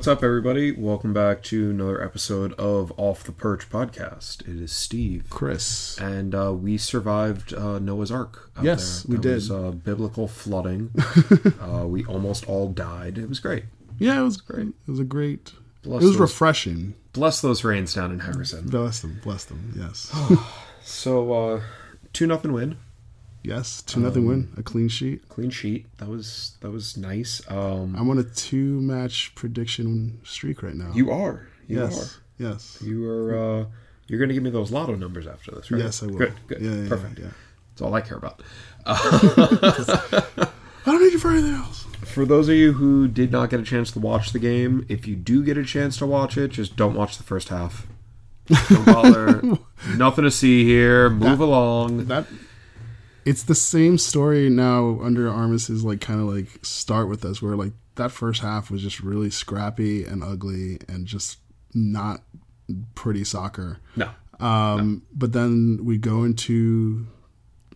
what's up, everybody? Welcome back to another episode of Off the Perch podcast. It is Steve, Chris. and uh, we survived uh, Noah's Ark. Out Yes, there. we did. Was, uh, biblical flooding. uh, we almost all died. It was great. Yeah, it was great. It was a great. Bless it was those- refreshing. Bless those rains down in Harrison. Bless them. Bless them. Yes. So, uh, two nothing win, yes. Two nothing win. A clean sheet. clean sheet. That was that was nice. Um, I'm on a two match prediction streak right now. you are. You yes. Yes. You are. Uh, you're going to give me those lotto numbers after this, right? Yes, I will. Good. Good. Yeah, yeah, Perfect. yeah. That's all I care about. I don't need you for anything else. For those of you who did not get a chance to watch the game, if you do get a chance to watch it, just don't watch the first half. Don't bother. Nothing to see here. Move along. That. It's the same story now under Armas's like kind of like start with us where like that first half was just really scrappy and ugly and just not pretty soccer. No. Um, But then we go into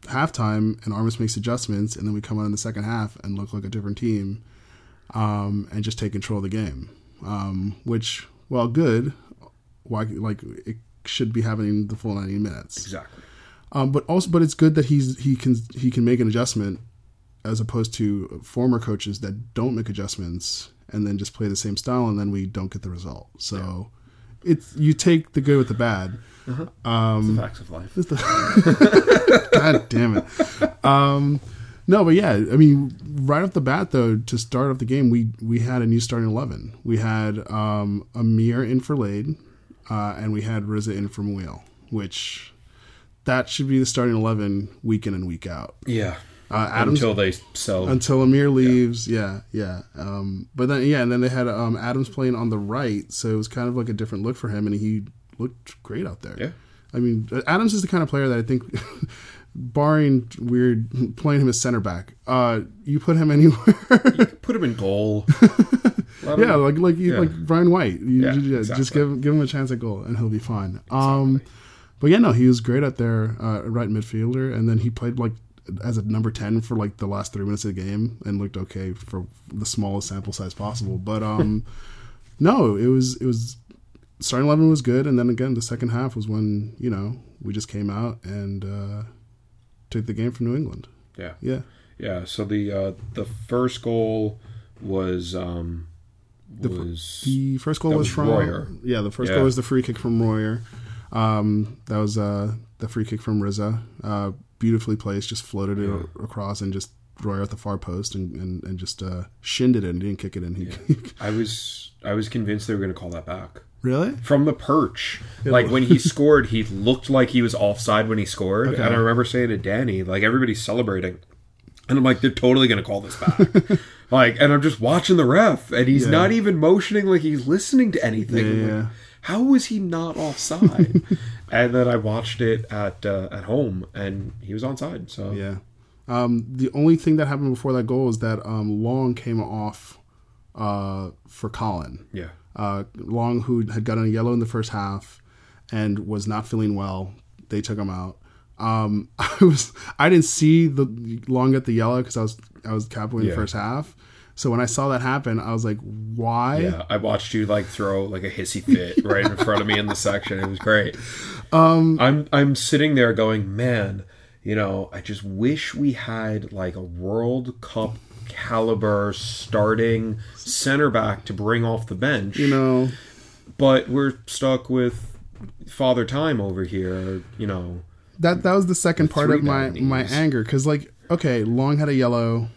halftime and Armas makes adjustments, and then we come out in the second half and look like a different team um, and just take control of the game. Um, which, well, good. Why, like, it should be happening the full 90 minutes. Exactly. Um, but also, but it's good that he's he can he can make an adjustment as opposed to former coaches that don't make adjustments and then just play the same style and then we don't get the result. So it's you take the good with the bad. It's the facts of life. God damn it. Um, no, but yeah, I mean, right off the bat though, to start off the game, we we had a new starting eleven. We had um, Amir in for Lade, uh, and we had Riza in for Muil, which that should be the starting eleven week in and week out. Yeah. Uh, Adams Until they sell. until Amir leaves. Yeah, yeah. Um, but then yeah, and then they had um, Adams playing on the right, so it was kind of like a different look for him, and he looked great out there. Yeah. I mean, Adams is the kind of player that I think, barring weird playing him as center back, uh, you put him anywhere. Put him in goal. Yeah, like like you Yeah. like Brian White. You, Yeah, just exactly. give give him a chance at goal, and he'll be fine. Um, but yeah, no, he was great out there, uh, right midfielder, and then he played like as a number ten for like the last three minutes of the game, and looked okay for the smallest sample size possible. But um, no, it was it was starting eleven was good, and then again the second half was when you know we just came out and uh, took the game from New England. yeah. Yeah, Yeah. So the uh, the first goal was um, was The first goal was, was from Royer. Yeah, the first Yeah. goal was the free kick from Royer. Um, that was uh, the free kick from Riza. Uh, beautifully placed, just floated it across and just Royer at the far post and, and, and just uh, shinned it in. Didn't kick it in. He, I was I was convinced they were going to call that back. really? from the perch. Like when he scored, he looked like he was offside when he scored. Okay. And I remember saying to Danny, like everybody's celebrating. And I'm like, they're totally gonna call this back. like, and I'm just watching the ref, and he's Yeah. not even motioning like he's listening to anything. Like, Yeah. How was he not offside? and then I watched it at uh, at home, and he was onside. So Yeah. Um, the only thing that happened before that goal is that um, Long came off uh, for Colin. yeah, uh, Long, who had gotten a yellow in the first half and was not feeling well. They took him out. Um, I was I didn't see the Long get the yellow because I was I was capping Yeah. the first half, So when I saw that happen, I was like, why? Yeah, I watched you like throw like a hissy fit right in front of me in the section. It was great. Um, I'm I'm sitting there going, man, you know, I just wish we had like a World Cup caliber starting center back to bring off the bench. You know, but we're stuck with Father Time over here. You know, that that was the second part of my bad my anger because like okay long had a yellow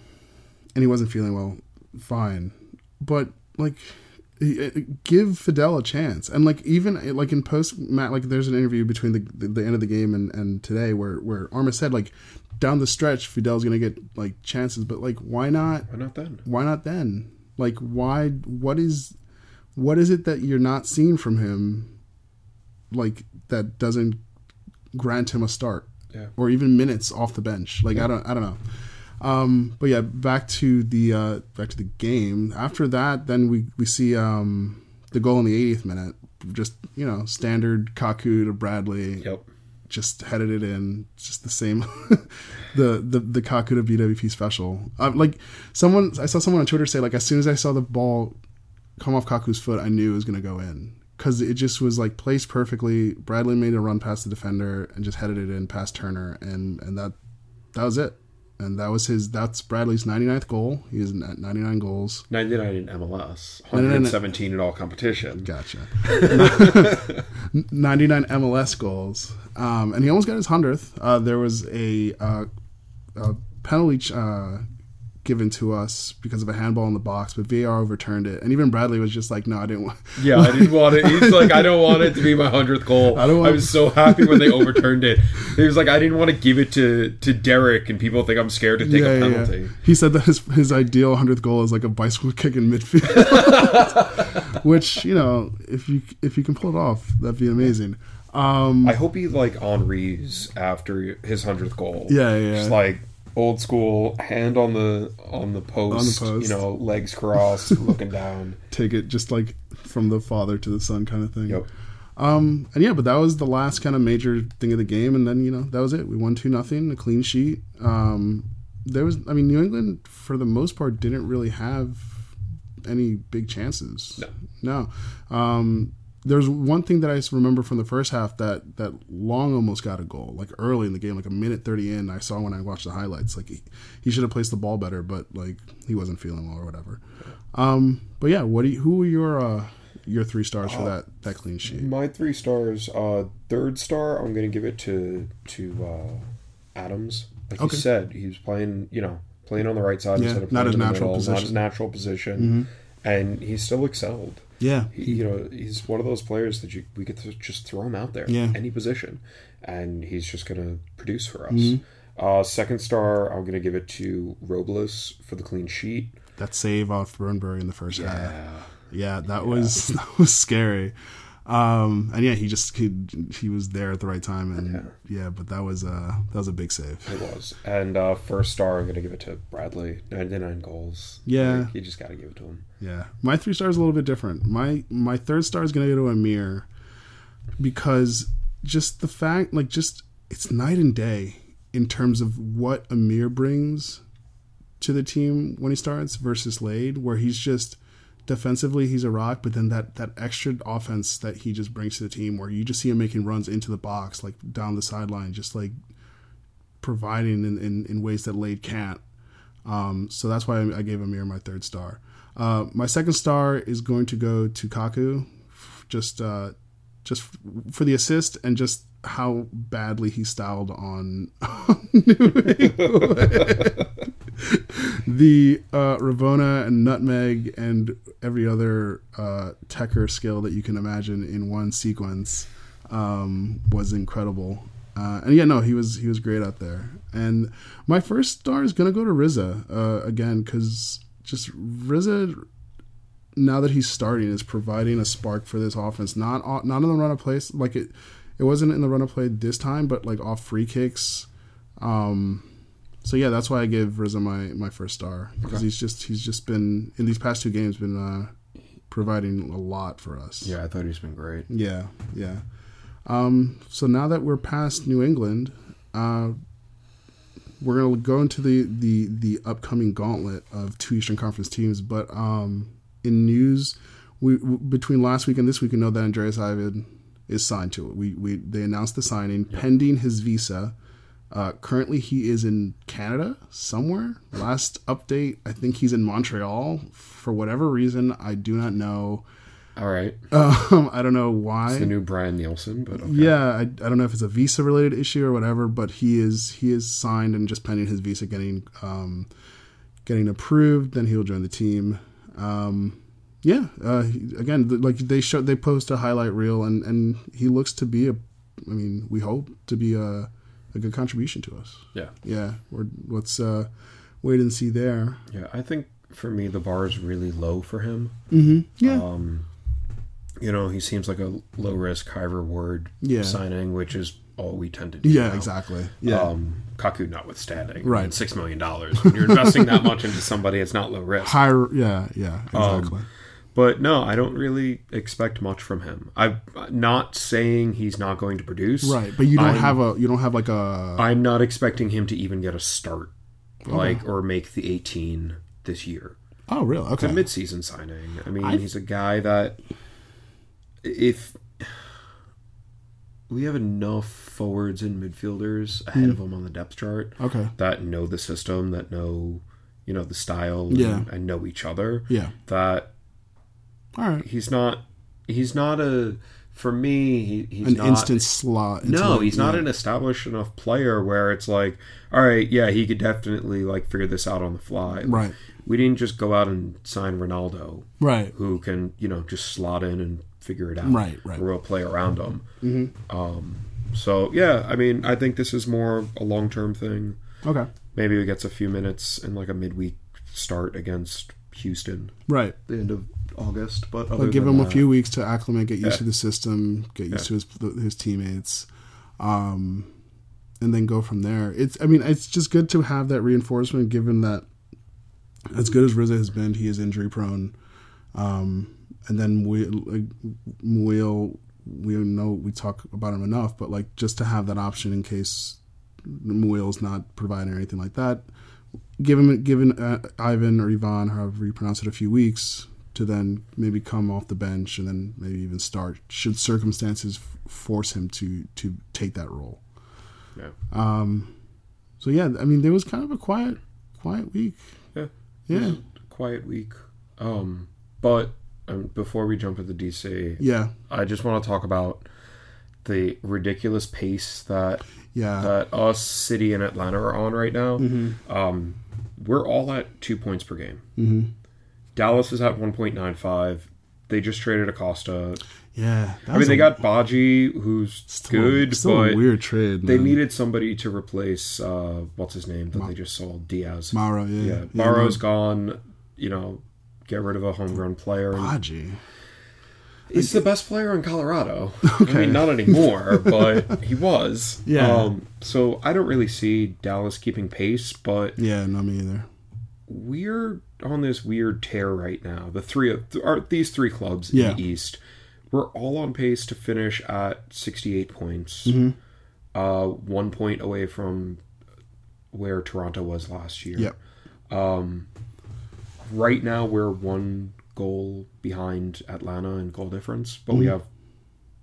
and he wasn't feeling well fine but like give fidel a chance. And like even like in post matt like there's an interview between the, the, the end of the game and, and today where where arma said like down the stretch fidel's gonna get like chances but like why not why not then? why not then? Like why what is what is it that you're not seeing from him like that doesn't grant him a start? Yeah. or even minutes off the bench? Like i don't i don't know um but yeah back to the uh back to the game after that then we we see um the goal in the 80th minute just you know standard kaku to bradley Yep. just headed it in. Just the same, the the the Kaku to BWP special. Uh, like someone, I saw someone on Twitter say like as soon as I saw the ball come off Kaku's foot, I knew it was gonna go in because it just was like placed perfectly. Bradley made a run past the defender and just headed it in past Turner, and and that that was it. And that was his. That's Bradley's 99th goal. He is at 99 goals. 99 in MLS, no, no. 117 in all competition. Gotcha. 99 MLS goals. Um, and he almost got his 100th. Uh, there was a, uh, a penalty uh, given to us because of a handball in the box, but VAR overturned it. And even Bradley was just like, no, I didn't want. Yeah, I didn't want it. He's like, I don't want it to be my hundredth goal. I don't want- I was so happy when they overturned it. He was like, I didn't want to give it to to Derek, and people think I'm scared to take a penalty. He said that his, his ideal 100th goal is like a bicycle kick in midfield. Which, you know, if you if you can pull it off, that'd be amazing. Um, I hope he like Henri's after his hundredth goal. Yeah, yeah, Just yeah. like old school, hand on the on the post, post. you know, legs crossed, looking down. take it just like from the father to the son kind of thing. Yep. Um, and yeah, but that was the last kind of major thing of the game, and then you know that was it. We won two nothing, a clean sheet. Um, there was, I mean, New England for the most part didn't really have any big chances. No. no. Um, there's one thing that I remember from the first half that that Long almost got a goal, like early in the game, like a minute thirty in. I saw when I watched the highlights, like he, he should have placed the ball better, but like he wasn't feeling well or whatever. Um, but yeah, what do you, who were your uh, your three stars for that that clean sheet? My three stars. Uh, third star, I'm gonna give it to to uh, Adams. Like Okay. you said, he was playing. You know, playing on the right side Yeah, instead of not playing his in the natural middle, Not position. his natural position, and he still excelled. Yeah, He, you know, he's one of those players that you we get th- just throw him out there, Yeah. any position, and he's just gonna produce for us. Mm-hmm. Uh, second star, I'm gonna give it to Robles for the clean sheet. that save off Bunbury in the first half. Yeah, that was that was scary. Um, and yeah, he just he, he was there at the right time, and yeah. but that was uh that was a big save. It was. And uh, first star, I'm gonna give it to Bradley. 99 goals. Yeah. Like, you just gotta give it to him. Yeah, my three stars a little bit different. My my third star is gonna go to Amir because just the fact, like, just it's night and day in terms of what Amir brings to the team when he starts versus Lade, where he's just defensively he's a rock, but then that that extra offense that he just brings to the team, where you just see him making runs into the box, like down the sideline, just like providing in, in, in ways that Lade can't. Um, so that's why I, gave Amir my third star. Uh, my second star is going to go to Kaku, just uh, just for the assist and just how badly he styled on the uh, Rabona and Nutmeg and every other uh, Tecker skill that you can imagine in one sequence um, was incredible. Uh, and yeah, no, he was he was great out there. And my first star is gonna go to Riza uh, again because just Riza now that he's starting is providing a spark for this offense. Not not in the run of plays like it. It wasn't in the run of play this time, but like off free kicks. Um, so yeah, that's why I give Riza my, my first star because he's just he's just been in these past two games been uh, providing a lot for us. Yeah, I thought he's been great. Yeah, yeah. Um, so now that we're past New England, uh, we're gonna go into the the the upcoming gauntlet of two Eastern Conference teams. But um, in news, we w- between last week and this week, we know that Andreas Ivan is signed to it. We we they announced the signing pending his visa. Uh, currently, he is in Canada somewhere. Last update, I think he's in Montreal for whatever reason. I do not know. All right. Um, I don't know why. The new Brian Nielsen, but okay. Yeah, I, I don't know if it's a visa related issue or whatever, but he is he is signed and just pending his visa getting um, getting approved. Then he'll join the team. Um, yeah, uh, again, th- like they show they post a highlight reel, and and he looks to be a. I mean, we hope to be a a good contribution to us. Yeah. Yeah, we're let's uh, wait and see there. Yeah. I think for me, the bar is really low for him. Mm-hmm. Yeah, Um, you know, he seems like a low risk, high reward Yeah. signing, which is all we tend to do. yeah, now. exactly. Yeah, Um, Kaku notwithstanding, Right. Six million dollars. When you're investing that much into somebody, it's not low risk. high. Yeah, yeah, Um, exactly. But no, I don't really expect much from him. I'm not saying he's not going to produce. right, but you don't I'm- have a you don't have like a I'm not expecting him to even get a start, like or make the 18 this year. oh really okay It's a midseason signing. I mean, he's a guy that if we have enough forwards and midfielders ahead of hmm. him on the depth chart okay that know the system, that know you know the style, and, and know each other. yeah That all right he's not he's not a for me he, he's an not, instant slot no, he's not an established enough player where it's like, all right, yeah, he could definitely like figure this out on the fly. Right. We didn't just go out and sign Ronaldo, right who can you know just slot in and figure it out. Right, right. Or we'll play around him. Mm-hmm. Um, so yeah, I mean, I think this is more a long term thing. okay Maybe he gets a few minutes in like a midweek start against Houston, right the end of August. But but give him a few weeks to acclimate get used Yeah. to the system get used Yeah. to his his teammates um and then go from there it's i mean it's just good to have that reinforcement given that as good as Rizza has been he is injury prone um and then we like Muil, we know we talk about him enough but like just to have that option in case Muil's not providing or anything like that give him given uh, Ivan or Ivan, however you pronounce it, a few weeks to then maybe come off the bench and then maybe even start should circumstances f- force him to to take that role. Yeah. Um, so yeah, I mean, there was kind of a quiet quiet week. Yeah. Yeah, quiet week. Um, but um, before we jump into DC, yeah, I just want to talk about the ridiculous pace that yeah, that us, City, and Atlanta are on right now. Mm-hmm. Um, we're all at two points per game. hmm Dallas is at one point nine five. They just traded Acosta. yeah. I mean, they a- got Badji, who's still, good, still but a weird trade. they needed somebody to replace uh, what's his name that they just sold, Diaz. Mauro. Yeah, yeah, Barrow's gone. You know, get rid of a homegrown player. Badji. he's the best player in Colorado. I mean, not anymore, but he was. Yeah. Um, so I don't really see Dallas keeping pace, but Yeah, not me either. We're on this weird tear right now. The three of are these three clubs Yeah. in the East. We're all on pace to finish at 68 points. Mm-hmm. Uh, one point away from where Toronto was last year. Yep. Right now, we're one goal behind Atlanta in goal difference, but we Mm-hmm. have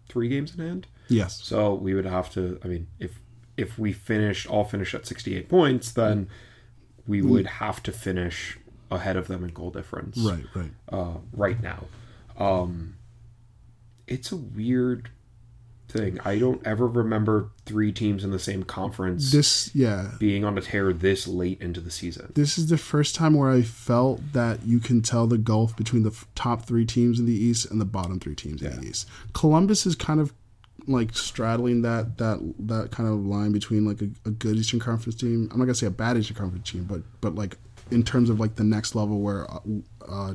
three games in hand. Yes. So we would have to. I mean, if if we finish all finish at 68 points, then we would have to finish ahead of them in goal difference. Right. Right. uh, right now. Um, it's a weird thing. I don't ever remember three teams in the same conference This. Yeah. being on a tear this late into the season. this is the first time where I felt that you can tell the gulf between the f- top three teams in the East and the bottom three teams in the East. Columbus is kind of like straddling that that that kind of line between like a, a good Eastern Conference team. I'm not gonna say a bad Eastern Conference team, but but like in terms of like the next level where uh, uh,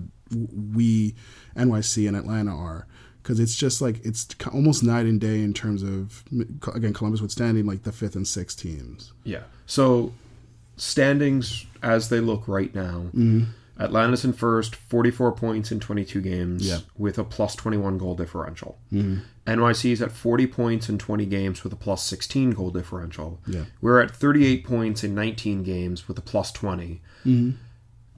we NYC and Atlanta are. Because it's just like it's almost night and day in terms of again Columbus withstanding like the fifth and sixth teams. Yeah. So standings as they look right now, Atlanta's in first, 44 points in 22 games Yeah. with a plus 21 goal differential. NYC's at 40 points in 20 games with a plus 16 goal differential. Yeah. We're at 38 points in 19 games with a plus 20. Mm-hmm.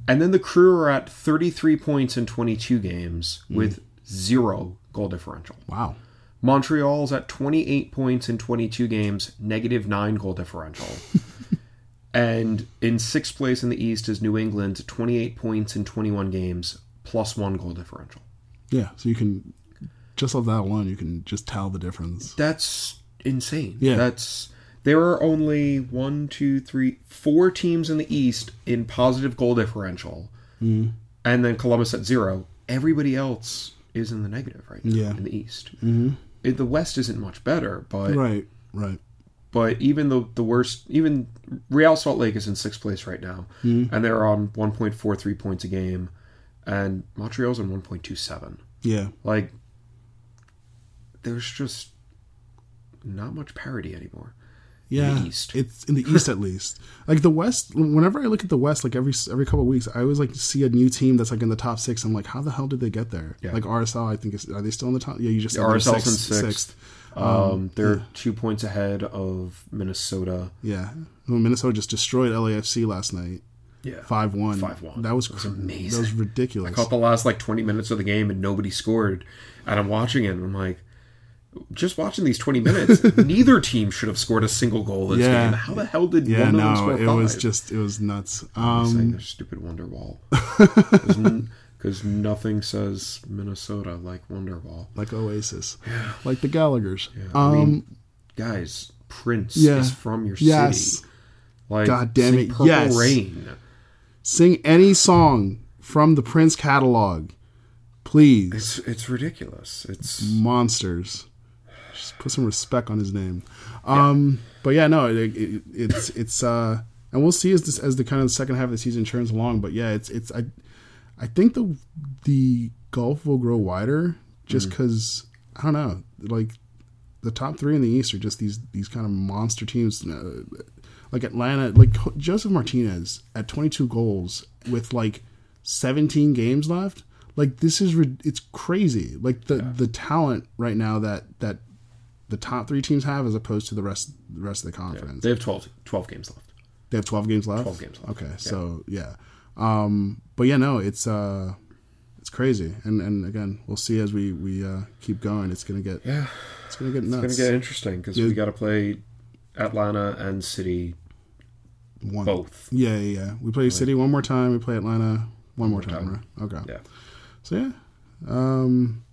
And then the crew are at 33 points in 22 games Mm-hmm. with zero goal differential. Wow. Montreal's at 28 points in 22 games, negative 9 goal differential. and in sixth place in the East is New England, 28 points in 21 games, plus 1 goal differential. Yeah. So you can just off that one, you can just tell the difference. That's insane. Yeah. That's there are only one, two, three, four teams in the East in positive goal differential, Mm-hmm. and then Columbus at zero. Everybody else is in the negative right now Yeah. in the East. Mm-hmm. It, the West isn't much better, but Right. Right. but even the the worst, even Real Salt Lake is in sixth place right now, Mm-hmm. and they're on 1.43 points a game, and Montreal's on 1.27. Yeah. Like, there's just not much parity anymore. Yeah, East. it's in the East at least. Like the West, whenever I look at the West, like every every couple of weeks, I always like see a new team that's like in the top six. I'm like, how the hell did they get there? Yeah. Like RSL, I think is are they still in the top? Yeah, you just said they're RSL's in sixth- sixth. Um, they're two points ahead of Minnesota. Yeah, Well, Minnesota just destroyed LAFC last night, Yeah, five one. 5-1. That was, That was amazing. That was ridiculous. I caught the last like 20 minutes of the game and nobody scored, and I'm watching it and I'm like, just watching these 20 minutes, neither team should have scored a single goal this Yeah. game. How the hell did yeah, one of them no, score it was just it was nuts. Saying Um, their stupid Wonderwall. Because nothing says Minnesota like Wonderwall. like Oasis, like the Gallagher's. I Um, mean, guys, Prince yeah. is from your Yes. city. Like, God damn it, Purple yes. Rain. sing any song from the Prince catalog, please. It's it's ridiculous. It's monsters. Just put some respect on his name. Um, but yeah, no, it, it, it's it's uh, and we'll see as this as the kind of second half of the season turns along. But yeah, it's it's I I think the the gulf will grow wider just because I don't know, like the top three in the East are just these these kind of monster teams. Uh, like Atlanta, like Josef Martinez at 22 goals with like 17 games left. Like this is it's crazy. Like the the talent right now that that the top three teams have as opposed to the rest the rest of the conference. they have 12, 12 games left. They have 12 games left. 12 games left. Okay, so yeah. Um, but yeah, no, it's uh, it's crazy, and and again, we'll see as we we uh, keep going. It's gonna get Yeah, it's gonna get nuts. it's gonna get interesting because we got to play Atlanta and City One- both. Yeah, yeah, yeah. We play City one more time. We play Atlanta one more time. right? Okay. Yeah, So yeah, um,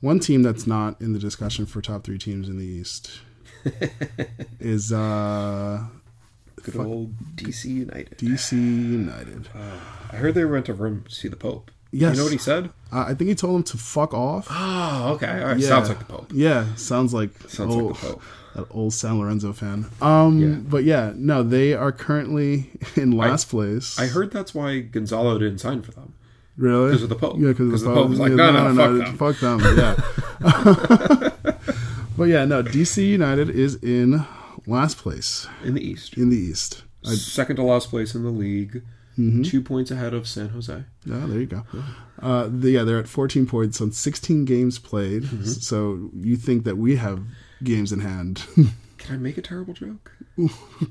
one team that's not in the discussion for top three teams in the East is uh, good old DC United. DC United. I heard they went to Rome to see the Pope. Yes. you know what he said? Uh, I think he told him to fuck off. Oh, okay. All right. Yeah. Sounds like the Pope. Yeah, sounds like Sounds old, like the Pope. that old San Lorenzo fan. Um, Yeah. but yeah, no, they are currently in last place. I heard that's why Gonzalo didn't sign for them. Really 'cause of the Pope. Yeah, because the the Pope was like, yeah, no, no, fuck them. fuck them. Yeah. but yeah, no, DC United is in last place In the East. in the East. Second to last place in the league. Mm-hmm. Two points ahead of San Jose. Yeah, there you go. Uh, the, yeah, they're at 14 points on 16 games played. Mm-hmm. So you think that we have games in hand? Can I make a terrible joke?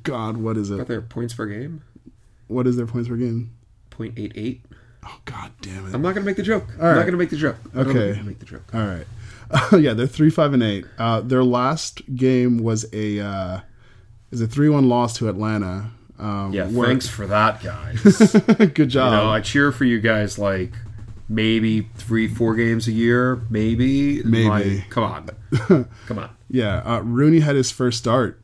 God, what is it? their points per game? What is their points per game? 0.88. Oh God, damn it! I'm not going to make the joke. I'm right. not going to make the joke. I'm not Okay. gonna make the joke. All right. yeah, they're three, five, and eight. Uh, their last game was a uh, is a three one loss to Atlanta. Um, Yeah, where- thanks for that, guys. Good you job. know, I cheer for you guys like maybe three, four games a year, maybe. Maybe. Like, come on, come on. yeah, uh, Rooney had his first start,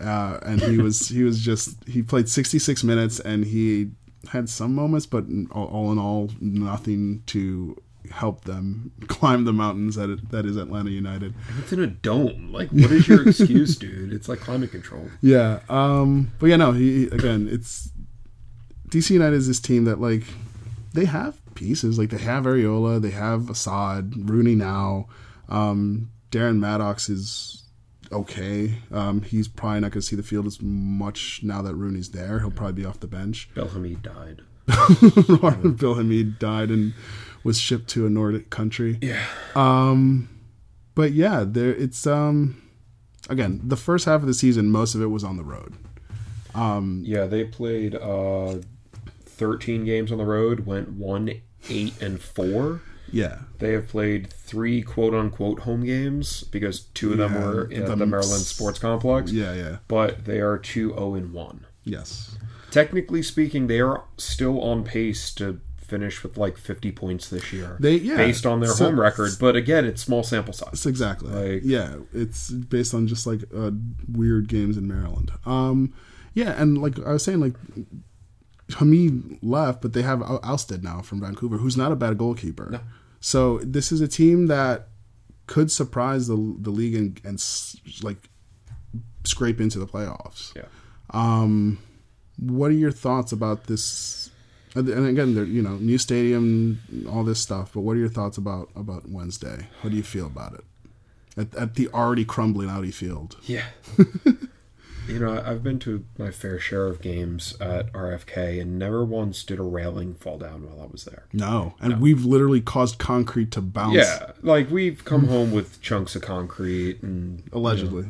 uh, and he was he was just he played sixty six minutes, and he had some moments, but all, in all, nothing to help them climb the mountains that it, that is Atlanta United. It's in a dome. Like, what is your excuse, dude? It's like climate control. Yeah. Um, but yeah, no, he again, it's DC United is this team that like they have pieces. Like they have Arriola, they have Asad, Rooney now. Um, Darren Mattocks is okay. Um, he's probably not going to see the field as much now that Rooney's there. He'll probably be off the bench. Bill Hamid died. Bill Hamid died and was shipped to a Nordic country. Yeah. Um, But yeah, there it's um again the first half of the season, most of it was on the road. Um, Yeah, they played uh, 13 games on the road, went 1 8 and 4. Yeah, They have played three quote unquote home games because two of them Yeah, were in the- the Maryland Sports Complex. yeah, yeah, But they are 2 0 and 1. yes, Technically speaking, they are still on pace to finish with like 50 points this year. They- yeah. based on their So- home record. But again, it's small sample size. Exactly. Like- yeah, it's based on just like uh, weird games in Maryland. Um, yeah, and like I was saying, like Hamid left, but they have Ousted now from Vancouver, who's not a bad goalkeeper. No. So this is a team that could surprise the the league and, and like scrape into the playoffs. Yeah. Um, what are your thoughts about this? And again, they're you know new stadium, all this stuff. But what are your thoughts about about Wednesday? How do you feel about it at, at the already crumbling Audi Field? Yeah. you know, I've been to my fair share of games at RFK and never once did a railing fall down while I was there. No, and we've literally caused concrete to bounce. Yeah, like we've come home with chunks of concrete and allegedly.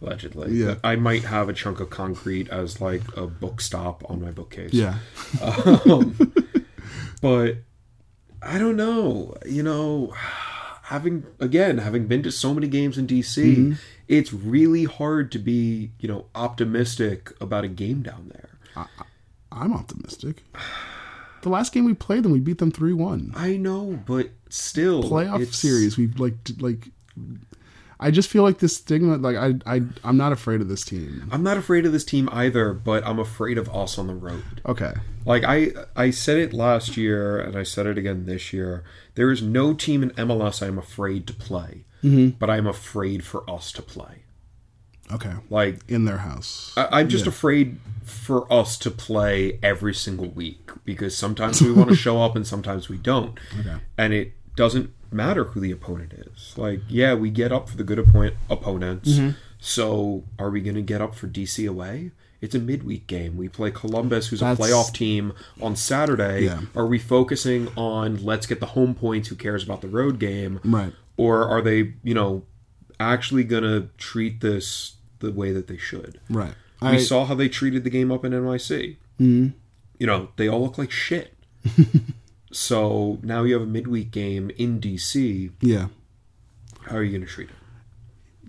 allegedly. Yeah. I might have a chunk of concrete as like a book stop on my bookcase. Yeah, But I don't know. You know, having again having been to so many games in DC, Mm-hmm. It's really hard to be you know optimistic about a game down there. I, I'm optimistic. The last game we played them, we beat them three one. I know, but still, Playoff it's- series, we've like like. I just feel like this stigma. Like I, I, I'm not afraid of this team. I'm not afraid of this team either, but I'm afraid of us on the road. Okay, Like I I said it last year and I said it again this year. There is no team in MLS I'm afraid to play, but I'm afraid for us to play. okay, Like in their house. I, I'm just afraid for us to play every single week because sometimes we want to show up and sometimes we don't, Okay. and it doesn't matter who the opponent is. Like yeah, we get up for the good opponent opponents. Mm-hmm. So are we going to get up for DC away? It's a midweek game. We play Columbus, who's That's- a playoff team, on Saturday. Yeah. Are we focusing on let's get the home points? Who cares about the road game? Right. Or are they, you know, actually going to treat this the way that they should? Right. We I, saw how they treated the game up in NYC. Mm-hmm. You know, they all look like shit. so now you have a midweek game in DC. yeah. How are you going to treat it?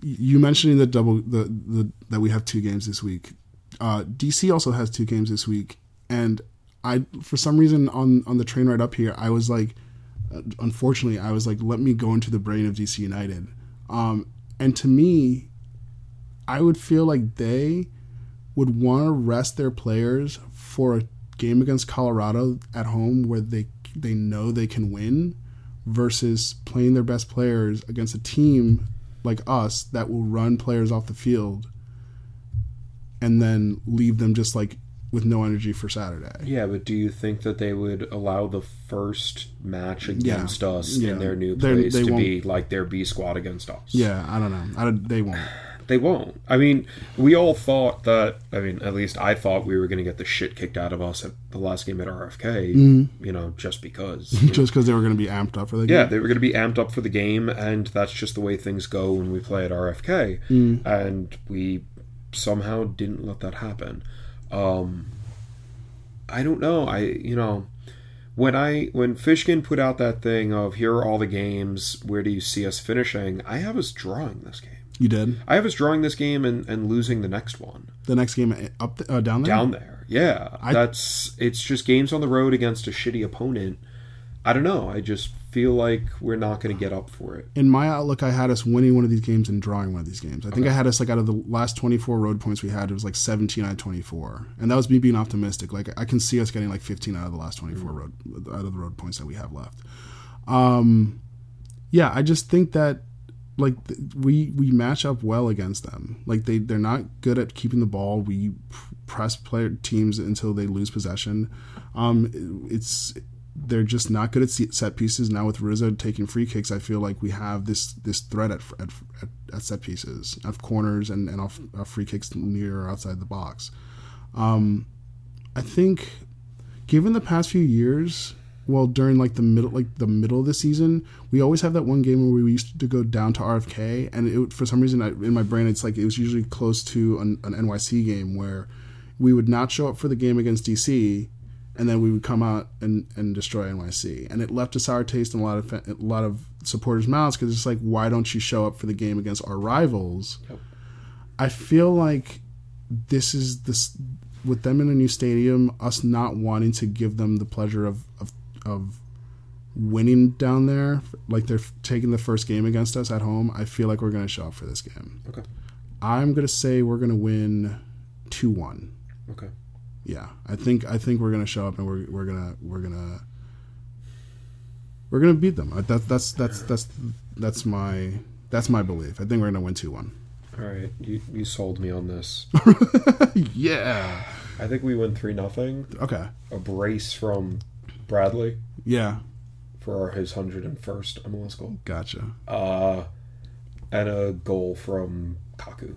you mentioning the double the, the that we have two games this week. Uh, DC also has two games this week, and I for some reason on on the train ride up here, I was like, uh, unfortunately, I was like, let me go into the brain of DC United, um, and to me, I would feel like they would want to rest their players for a game against Colorado at home where they they know they can win versus playing their best players against a team like us that will run players off the field and then leave them just like with no energy for Saturday. Yeah, but do you think that they would allow the first match against us Yeah. in their new place they to won't- be like their B squad against us? Yeah, I don't know. I don't, they won't. They won't. I mean, we all thought that. I mean, at least I thought we were going to get the shit kicked out of us at the last game at RFK. Mm-hmm. You know, just because. just because they were going to be amped up for the game. yeah, they were going to be amped up for the game, and that's just the way things go when we play at RFK. Mm. And we somehow didn't let that happen. Um, I don't know. I you know. When I when Fishkin put out that thing of here are all the games, where do you see us finishing? I have us drawing this game. You did I have us drawing this game and, and losing the next one the next game up uh, down there. down there. Yeah, I- that's it's just games on the road against a shitty opponent. I don't know. I just feel like we're not going to get up for it. In my outlook, I had us winning one of these games and drawing one of these games. I think I had us like out of the last twenty four road points we had, it was like seventeen out of twenty four, and that was me being optimistic. Like I can see us getting like fifteen out of the last twenty four road out of the road points that we have left. Um, yeah, I just think that like we we match up well against them. Like they they're not good at keeping the ball. We press player teams until they lose possession. Um, it's they're just not good at set pieces. Now with Rizzo taking free kicks, I feel like we have this this threat at at, at, set pieces, of corners and and off, off free kicks near or outside the box. Um, I think given the past few years, well, during like the middle, like the middle of the season, we always have that one game where we used to go down to RFK, and it, for some reason, I, in my brain, it's like it was usually close to an, an NYC game where we would not show up for the game against DC, and then we would come out and, and destroy NYC, and it left a sour taste in a lot of a lot of supporters' mouths because it's like, why don't you show up for the game against our rivals? Yep. I feel like this is this with them in a new stadium, us not wanting to give them the pleasure of of, of winning down there, like they're taking the first game against us at home. I feel like we're going to show up for this game. Okay. I'm going to say we're going to win two one. Okay. Yeah, I think I think we're going to show up and we're we're gonna we're gonna we're gonna beat them. That, that's that's that's that's my that's my belief. I think we're going to win two one. All right. You you sold me on this. Yeah. I think we win three nothing. Okay. A brace from Bradley Yeah. for his hundred and first MLS goal. Gotcha. Uh, and a goal from Kaku.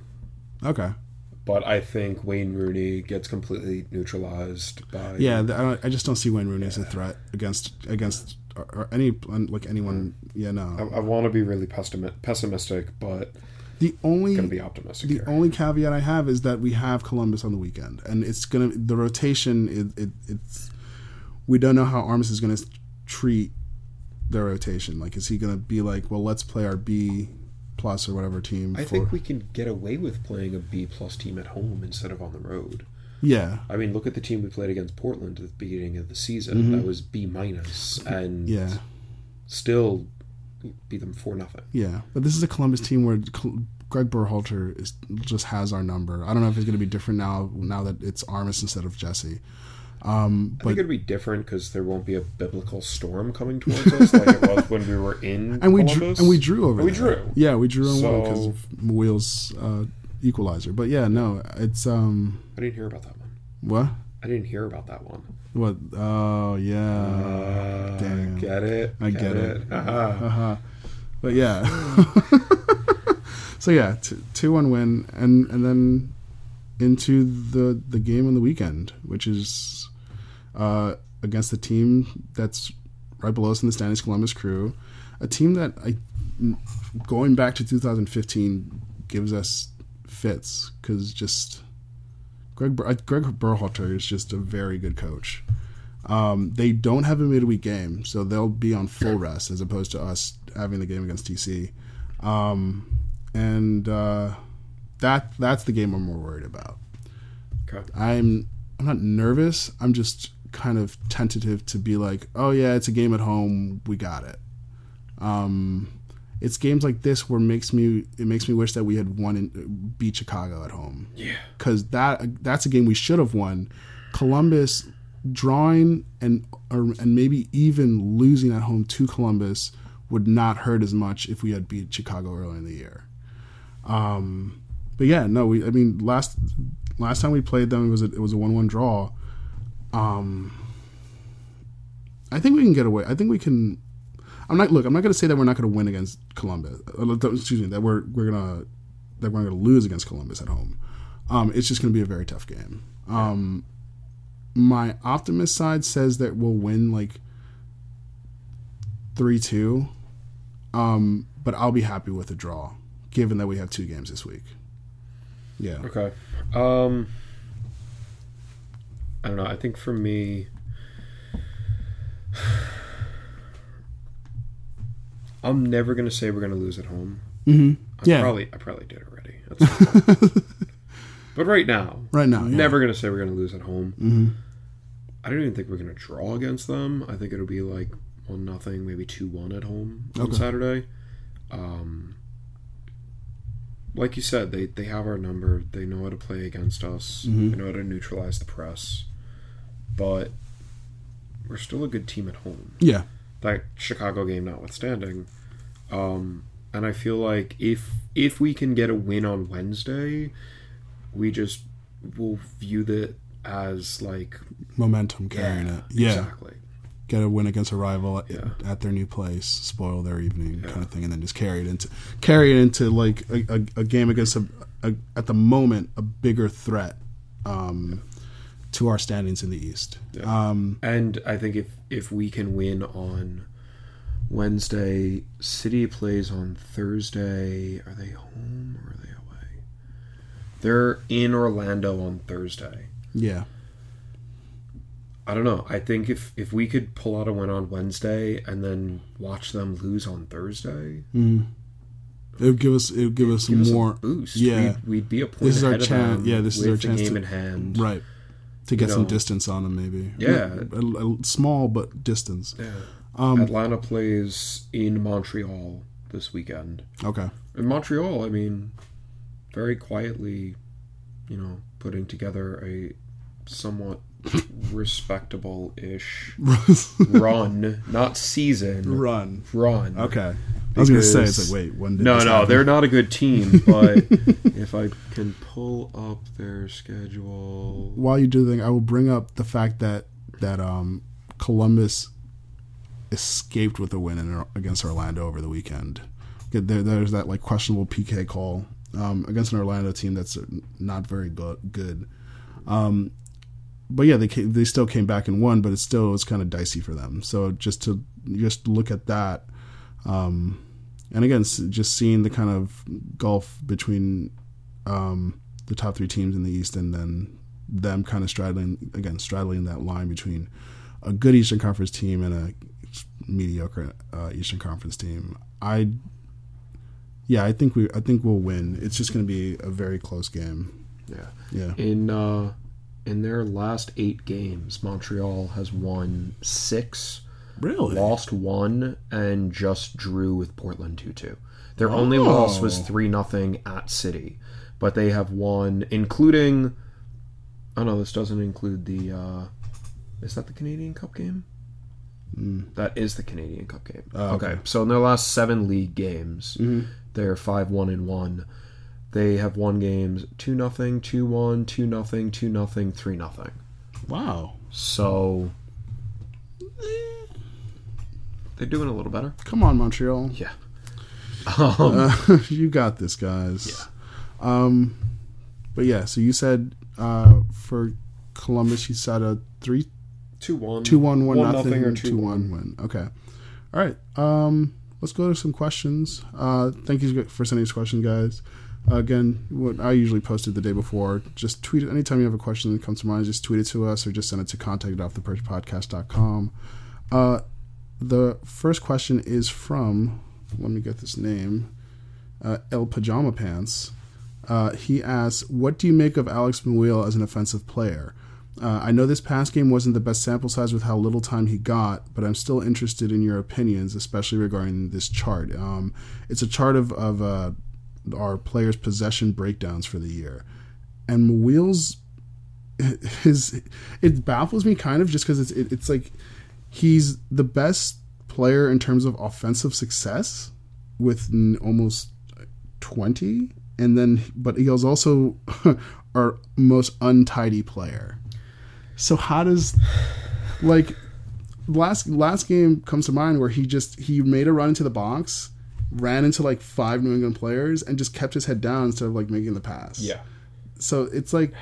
Okay. But I think Wayne Rooney gets completely neutralized by Yeah, I, don't, I just don't see Wayne Rooney as a threat against against or, or any like anyone. Mm. Yeah, I, no. I want to be really pessimi- pessimistic, but The only gonna be optimistic the here. only caveat I have is that we have Columbus on the weekend, and it's gonna the rotation. It, it it's we don't know how Armas is gonna treat the rotation. Like, is he gonna be like, well, let's play our B plus or whatever team? I for, think we can get away with playing a B plus team at home instead of on the road. yeah, I mean, look at the team we played against Portland at the beginning of the season. That was B minus, and Mm-hmm. yeah. still beat them for nothing. Yeah, but this is a Columbus team where Greg Berhalter is, just has our number. I don't know if it's going to be different now now that it's Armas instead of Jesse. Um, I but think it'd be different because there won't be a biblical storm coming towards us like it was when we were in and we drew, and we drew over. We there. drew. Yeah, we drew on So- because of Wheels uh, equalizer. But yeah, no, it's um I didn't hear about that one. what I didn't hear about that one. what oh yeah Uh, damn. Get it? I get it. Uh-huh. uh-huh. But yeah. so yeah, t- two one win, and and then into the the game on the weekend, which is uh, against the team that's right below us in the standings, Columbus Crew, a team that I going back to 2015 gives us fits because just Greg Ber- Greg Berhalter is just a very good coach. Um, they don't have a midweek game, so they'll be on full rest as opposed to us having the game against DC. Um, and uh, that that's the game I'm more worried about. Okay. I'm I'm not nervous. I'm just kind of tentative to be like, oh yeah, it's a game at home. We got it. Um, it's games like this where makes me it makes me wish that we had won and beat Chicago at home Yeah. because that that's a game we should have won. Columbus drawing and or, and maybe even losing at home to Columbus would not hurt as much if we had beat Chicago early in the year. Um, but yeah, no, we I mean last last time we played them it was a, it was a one one draw. Um, I think we can get away. I think we can. I'm not look. I'm not going to say that we're not going to win against Columbus. Uh, Excuse me. That we're we're gonna that we're going to lose against Columbus at home. Um, it's just going to be a very tough game. Um, my optimist side says that we'll win like three two, um, but I'll be happy with a draw, given that we have two games this week. Yeah, Okay. Um I don't know. I think for me I'm never going to say we're going to lose at home. mm-hmm. I yeah. probably I probably did already. but right now, right now, yeah. never going to say we're going to lose at home. hmm I don't even think we're to draw against them. I think it'll be like one nothing, maybe two one at home on Okay. Saturday. Um, like you said, they they have our number. They know how to play against us. Mhm. They know how to neutralize the press. But we're still a good team at home. Yeah, That Chicago game notwithstanding. Um, and I feel like if if we can get a win on Wednesday, we just will view that as like momentum carrying it. Yeah, exactly. get a win against a rival at, Yeah. at their new place, spoil their evening, Yeah. kind of thing, and then just carry it into carry it into like a, a, a game against a, a at the moment a bigger threat um, to our standings in the East. Um, And I think if if we can win on Wednesday, City plays on Thursday. Are they home or are they away? They're in Orlando on Thursday. yeah, I don't know. I think if if we could pull out a win on Wednesday and then watch them lose on Thursday, mm. it would give us it would give us give us more a boost. Yeah, we'd, we'd be a point This is our ahead of chan- them yeah, this is our chance game to- in hand. right to get You some distance on them, maybe. Yeah. a, a- a small but distance. Yeah. Um, Atlanta plays in Montreal this weekend. Okay, In Montreal, I mean, very quietly, you know, putting together a somewhat respectable-ish run, not season, run. run. Okay, I was gonna say it's like wait, when did No, no, happen? they're not a good team, but if I can pull up their schedule. while you do the thing, I will bring up the fact that that um, Columbus escaped with a win in, against Orlando over the weekend. There, there's that like questionable PK call um, against an Orlando team that's not very go- good. Um, but yeah, they came, they still came back and won, but it still was kind of dicey for them. So just to just look at that, um, and again, just seeing the kind of gulf between um, the top three teams in the East and then them kind of straddling again straddling that line between a good Eastern Conference team and a mediocre uh, Eastern Conference team. I yeah, I think we I think we'll win. It's just going to be a very close game. Yeah. Yeah. In uh, in their last eight games, Montreal has won six, Really? lost one, and just drew with Portland two two. Their only loss was Oh. three nothing at City, but they have won, including. Oh no, this doesn't include the. Uh, is that the Canadian Cup game? That is the Canadian Cup game. Oh, okay. okay. Mm-hmm. so in their last seven league games, they're five one and one. They have won games two nothing, two one, two nothing, two nothing, three nothing. Wow. So they're doing a little better. Come on, Montreal. Yeah. Uh, you got this, guys. Yeah. Um, but yeah, so you said uh, for Columbus, you said a three Two one. two one one One nothing, nothing or two two one win. Okay. All right. Um, let's go to some questions. Uh, thank you for sending us questions, guys. Uh, again, what I usually posted the day before. Just tweet it anytime you have a question that comes to mind. Just tweet it to us or just send it to contact at offtheperchpodcast.com. Uh, the first question is from. Let me get this name. Uh, El Pajama Pants. Uh, he asks, "What do you make of Alex Muyl as an offensive player? Uh, I know this past game wasn't the best sample size with how little time he got, but I'm still interested in your opinions, especially regarding this chart. Um, it's a chart of, of uh, our players' possession breakdowns for the year, and Muyl's his it baffles me kind of just because it's it, it's like he's the best player in terms of offensive success with n- almost 20 and then but he was also our most untidy player. So how does like last last game comes to mind where he just he made a run into the box ran into like five new england players and just kept his head down instead of like making the pass. Yeah. so it's like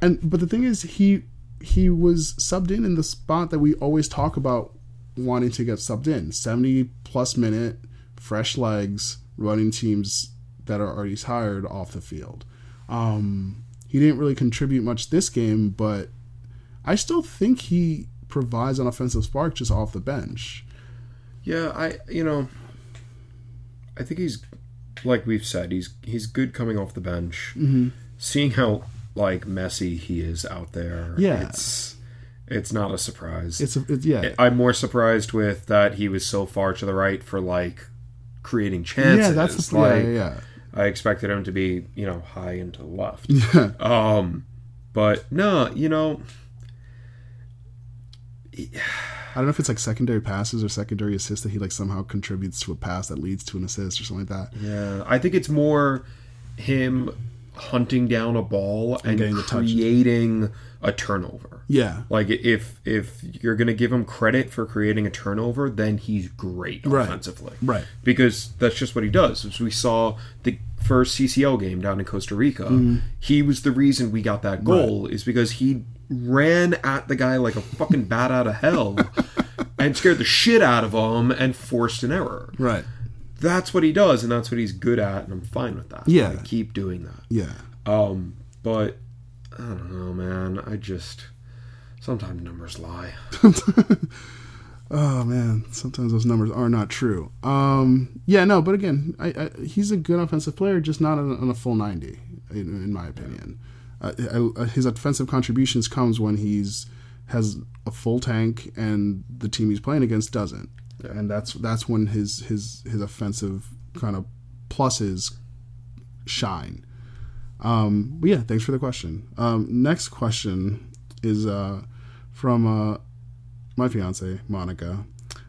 and but the thing is he he was subbed in in the spot that we always talk about wanting to get subbed in 70 plus minute fresh legs running teams that are already tired off the field um he didn't really contribute much this game but i still think he provides an offensive spark just off the bench Yeah, I you know I think he's like we've said, he's he's good coming off the bench. Mm-hmm. Seeing how like messy he is out there, Yeah. it's it's not a surprise. it's, a, it's yeah I'm more surprised with that he was so far to the right for like creating chances. yeah that's the like yeah, yeah, I expected him to be, you know, high and to the left. yeah. Um but no, you know, I don't know if it's like secondary passes or secondary assists that he like somehow contributes to a pass that leads to an assist or something like that. Yeah, I think it's more him hunting down a ball and, touch. creating a turnover. Yeah, Like if if you're gonna give him credit for creating a turnover, then he's great Right. offensively. Right. Because that's just what he does. As we saw the first CCL game down in Costa Rica. Mm-hmm. He was the reason we got that goal is because he ran at the guy like a fucking bat out of hell and scared the shit out of him and forced an error. Right. That's what he does and that's what he's good at and I'm fine with that. Yeah. Like, keep doing that. Yeah. Um, but I don't know, man. I just sometimes numbers lie. Oh man, sometimes those numbers are not true. Um, yeah, no, but again, I, I, he's a good offensive player, just not on, on a full ninety, in, in my opinion. Uh, I, I- his offensive contributions comes when he's has a full tank and the team he's playing against doesn't, and that's that's when his his his offensive kind of pluses shine. Um, but yeah, thanks for the question. Um, next question is uh, from uh, my fiance Monica.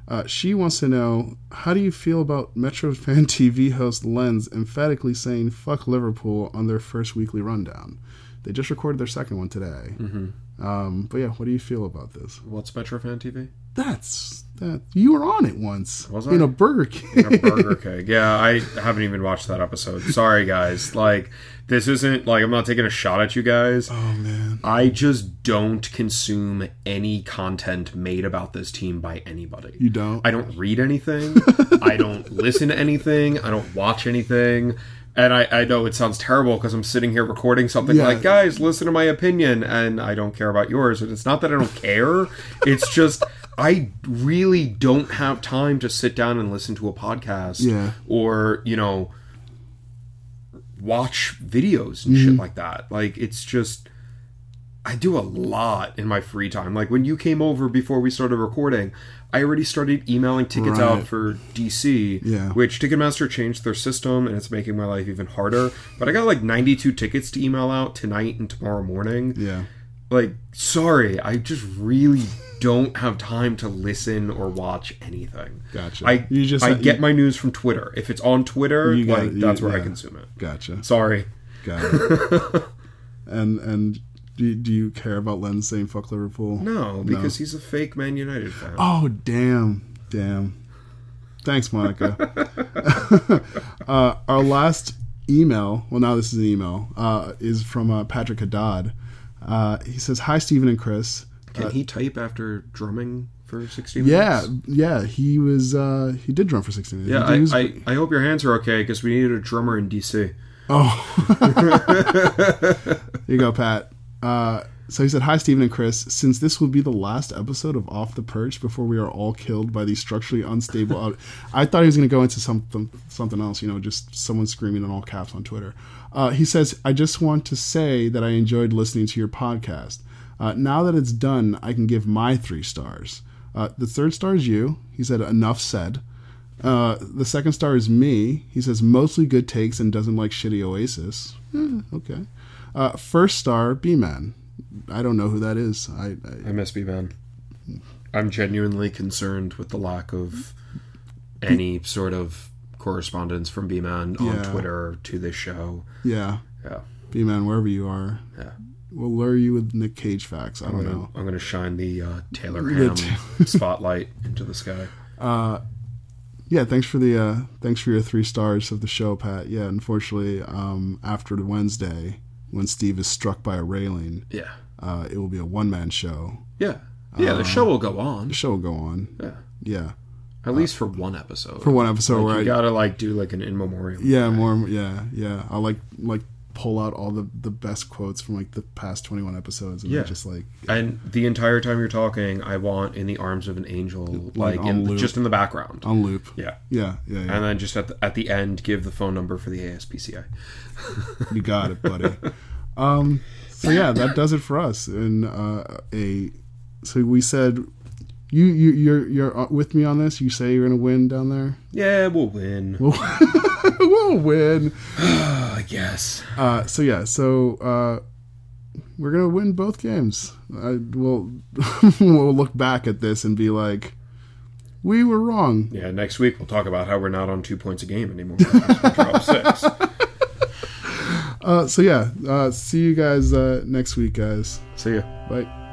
Uh, she wants to know how do you feel about Metro Fan TV host Lens emphatically saying "fuck Liverpool" on their first weekly rundown. They just recorded their second one today. Mm-hmm. Um, but yeah, what do you feel about this? What's Metrofan TV? That's that you were on it once. Was You I? know, Burger King. A Burger King. Yeah, I haven't even watched that episode. Sorry, guys. Like, this isn't like I'm not taking a shot at you guys. oh man, I just don't consume any content made about this team by anybody. you don't. I don't read anything. I don't listen to anything. I don't watch anything. And I, I know it sounds terrible because I'm sitting here recording something Yeah. like, guys, listen to my opinion, and I don't care about yours. And it's not that I don't care. It's just I really don't have time to sit down and listen to a podcast Yeah. or, you know, watch videos and Mm-hmm. shit like that. Like it's just I do a lot in my free time. Like when you came over before we started recording, I already started emailing tickets Right. out for DC, Yeah. which Ticketmaster changed their system and it's making my life even harder. But I got like 92 tickets to email out tonight and tomorrow morning. yeah, Like, sorry, I just really don't have time to listen or watch anything. Gotcha. I You just- I you- get my news from Twitter. If it's on Twitter, got- you- that's where I consume it. gotcha. Sorry. Got it. and and do, do you care about len saying "fuck Liverpool"? No, because he's a fake Man United fan. Oh damn, damn. Thanks, Monica. uh, our last email, well, now this is an email, uh, is from uh, Patrick Haddad. Uh, he says, "Hi, Stephen and Chris. Can he type after drumming for 60 minutes? Yeah, yeah. He was uh, he did drum for sixteen minutes. Yeah, He was- I, I, I hope your hands are okay because we needed a drummer in DC. Here you go, Pat. Uh, so he said, Hi, Stephen and Chris. Since this will be the last episode of Off the Perch before we are all killed by these structurally unstable. I thought he was going to go into something, something else, you know, just someone screaming in all caps on Twitter. Uh, he says, I just want to say that I enjoyed listening to your podcast. Uh, now that it's done, I can give my three stars. Uh, the third star is you. He said, Enough said. Uh, the second star is me. He says mostly good takes and doesn't like shitty Oasis. Eh, okay. Uh, first star, B Man. I don't know who that is. I, I I miss B Man. I'm genuinely concerned with the lack of any sort of correspondence from B Man on Yeah. Twitter to this show. yeah, Yeah. B Man, wherever you are, Yeah. we'll lure you with Nick Cage facts. I I'm don't gonna, know. I'm gonna shine the uh, Taylor Ham spotlight into the sky. Yeah, thanks for the uh, thanks for your three stars of the show, Pat. Yeah, unfortunately, um, after the Wednesday when Steve is struck by a railing, Yeah. uh, it will be a one man show. Yeah. Yeah, Uh, the show will go on. The show will go on. Yeah. Yeah, At least for one episode. for one episode Like, where you I gotta like do like an in memoriam. Yeah, more. Yeah, yeah. I'll like like pull out all the the best quotes from like the past twenty one episodes and Yeah. just like And the entire time you're talking, I want "In the Arms of an Angel" like on in, just in the background. on loop. Yeah, Yeah, yeah, yeah. and then just at the, at the end, give the phone number for the ASPCA. you got it, buddy. um. So yeah, that does it for us. And uh, a so we said. You, you you're you're uh, with me on this. You say you're gonna win down there. Yeah, we'll win. we'll win. I guess. Uh, so yeah, so uh, we're gonna win both games. I, we'll we'll look back at this and be like, we were wrong. Yeah, next week we'll talk about how we're not on two points a game anymore. Uh, so yeah, uh, see you guys uh, next week, guys. See ya. Bye.